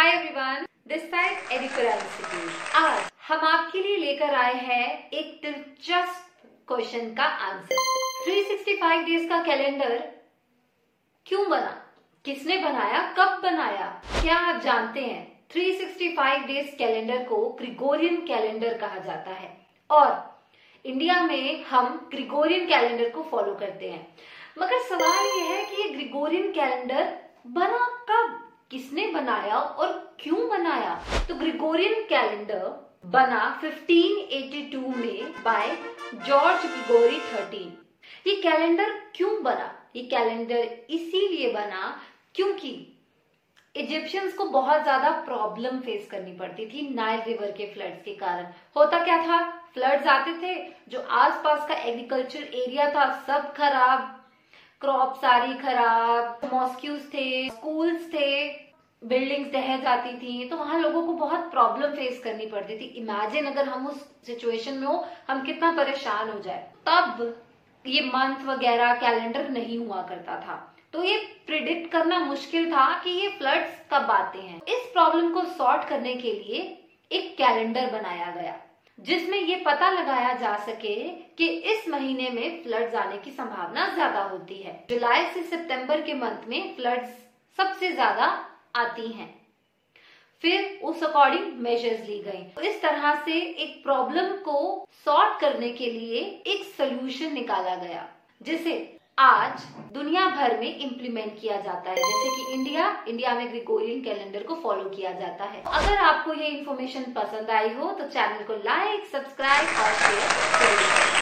Hi everyone this side एडिकुलर आज हम आपके लिए लेकर आए हैं एक दिलचस्प क्वेश्चन का आंसर 365 डेज़ का कैलेंडर क्यों बना? किसने बनाया? कब बनाया? क्या आप जानते हैं? 365 डेज़ कैलेंडर को ग्रिगोरियन कैलेंडर कहा जाता है। और इंडिया में हम ग्रिगोरियन कैलेंडर को फॉलो करते हैं। मगर सवाल यह है कि ये ग्रिगोरियन कैलेंडर बना किसने बनाया और क्यों बनाया? तो ग्रिगोरियन कैलेंडर बना 1582 में बाय जॉर्ज ग्रिगोरी 13 ये कैलेंडर क्यों बना? ये कैलेंडर इसीलिए बना क्योंकि इजिप्शियंस को बहुत ज़्यादा प्रॉब्लम फेस करनी पड़ती थी नाइल रिवर के फ्लड्स के कारण। होता क्या था? फ्लड्स आते थे, जो आसपास का एग्रीकल्चर एरिया था, सब खराब। क्रॉप सारी खराब मॉस्क्यूज थे स्कूल्स थे। बिल्डिंग्स ढह जाती थी तो वहाँ लोगों को बहुत प्रॉब्लम फेस करनी पड़ती थी। इमेजिन अगर हम उस सिचुएशन में हो, हम कितना परेशान हो जाए। तब ये मंथ वगैरह कैलेंडर नहीं हुआ करता था। तो ये प्रिडिक्ट करना मुश्किल था कि ये फ्लड्स कब आते हैं। इस प्रॉब्लम को सॉर्ट करने के लिए एक कैलेंडर बनाया गया, जिसमें ये पता लगाया जा सके कि इस महीने में फ्लड्स आने की संभावना ज़्यादा होती है। जुलाई से सितंबर के मंथ में फ्लड्स सबसे ज़्यादा आती हैं। फिर उस अकॉर्डिंग मेजर्स ली गई। तो इस तरह से एक प्रॉब्लम को सॉल्व करने के लिए एक सोल्यूशन निकाला गया, जिसे आज दुनिया भर में इम्प्लीमेंट किया जाता है। जैसे कि इंडिया इंडिया में ग्रिगोरियन कैलेंडर को फॉलो किया जाता है। अगर आपको ये इन्फॉर्मेशन पसंद आई हो तो चैनल को लाइक सब्सक्राइब और शेयर ज़रूर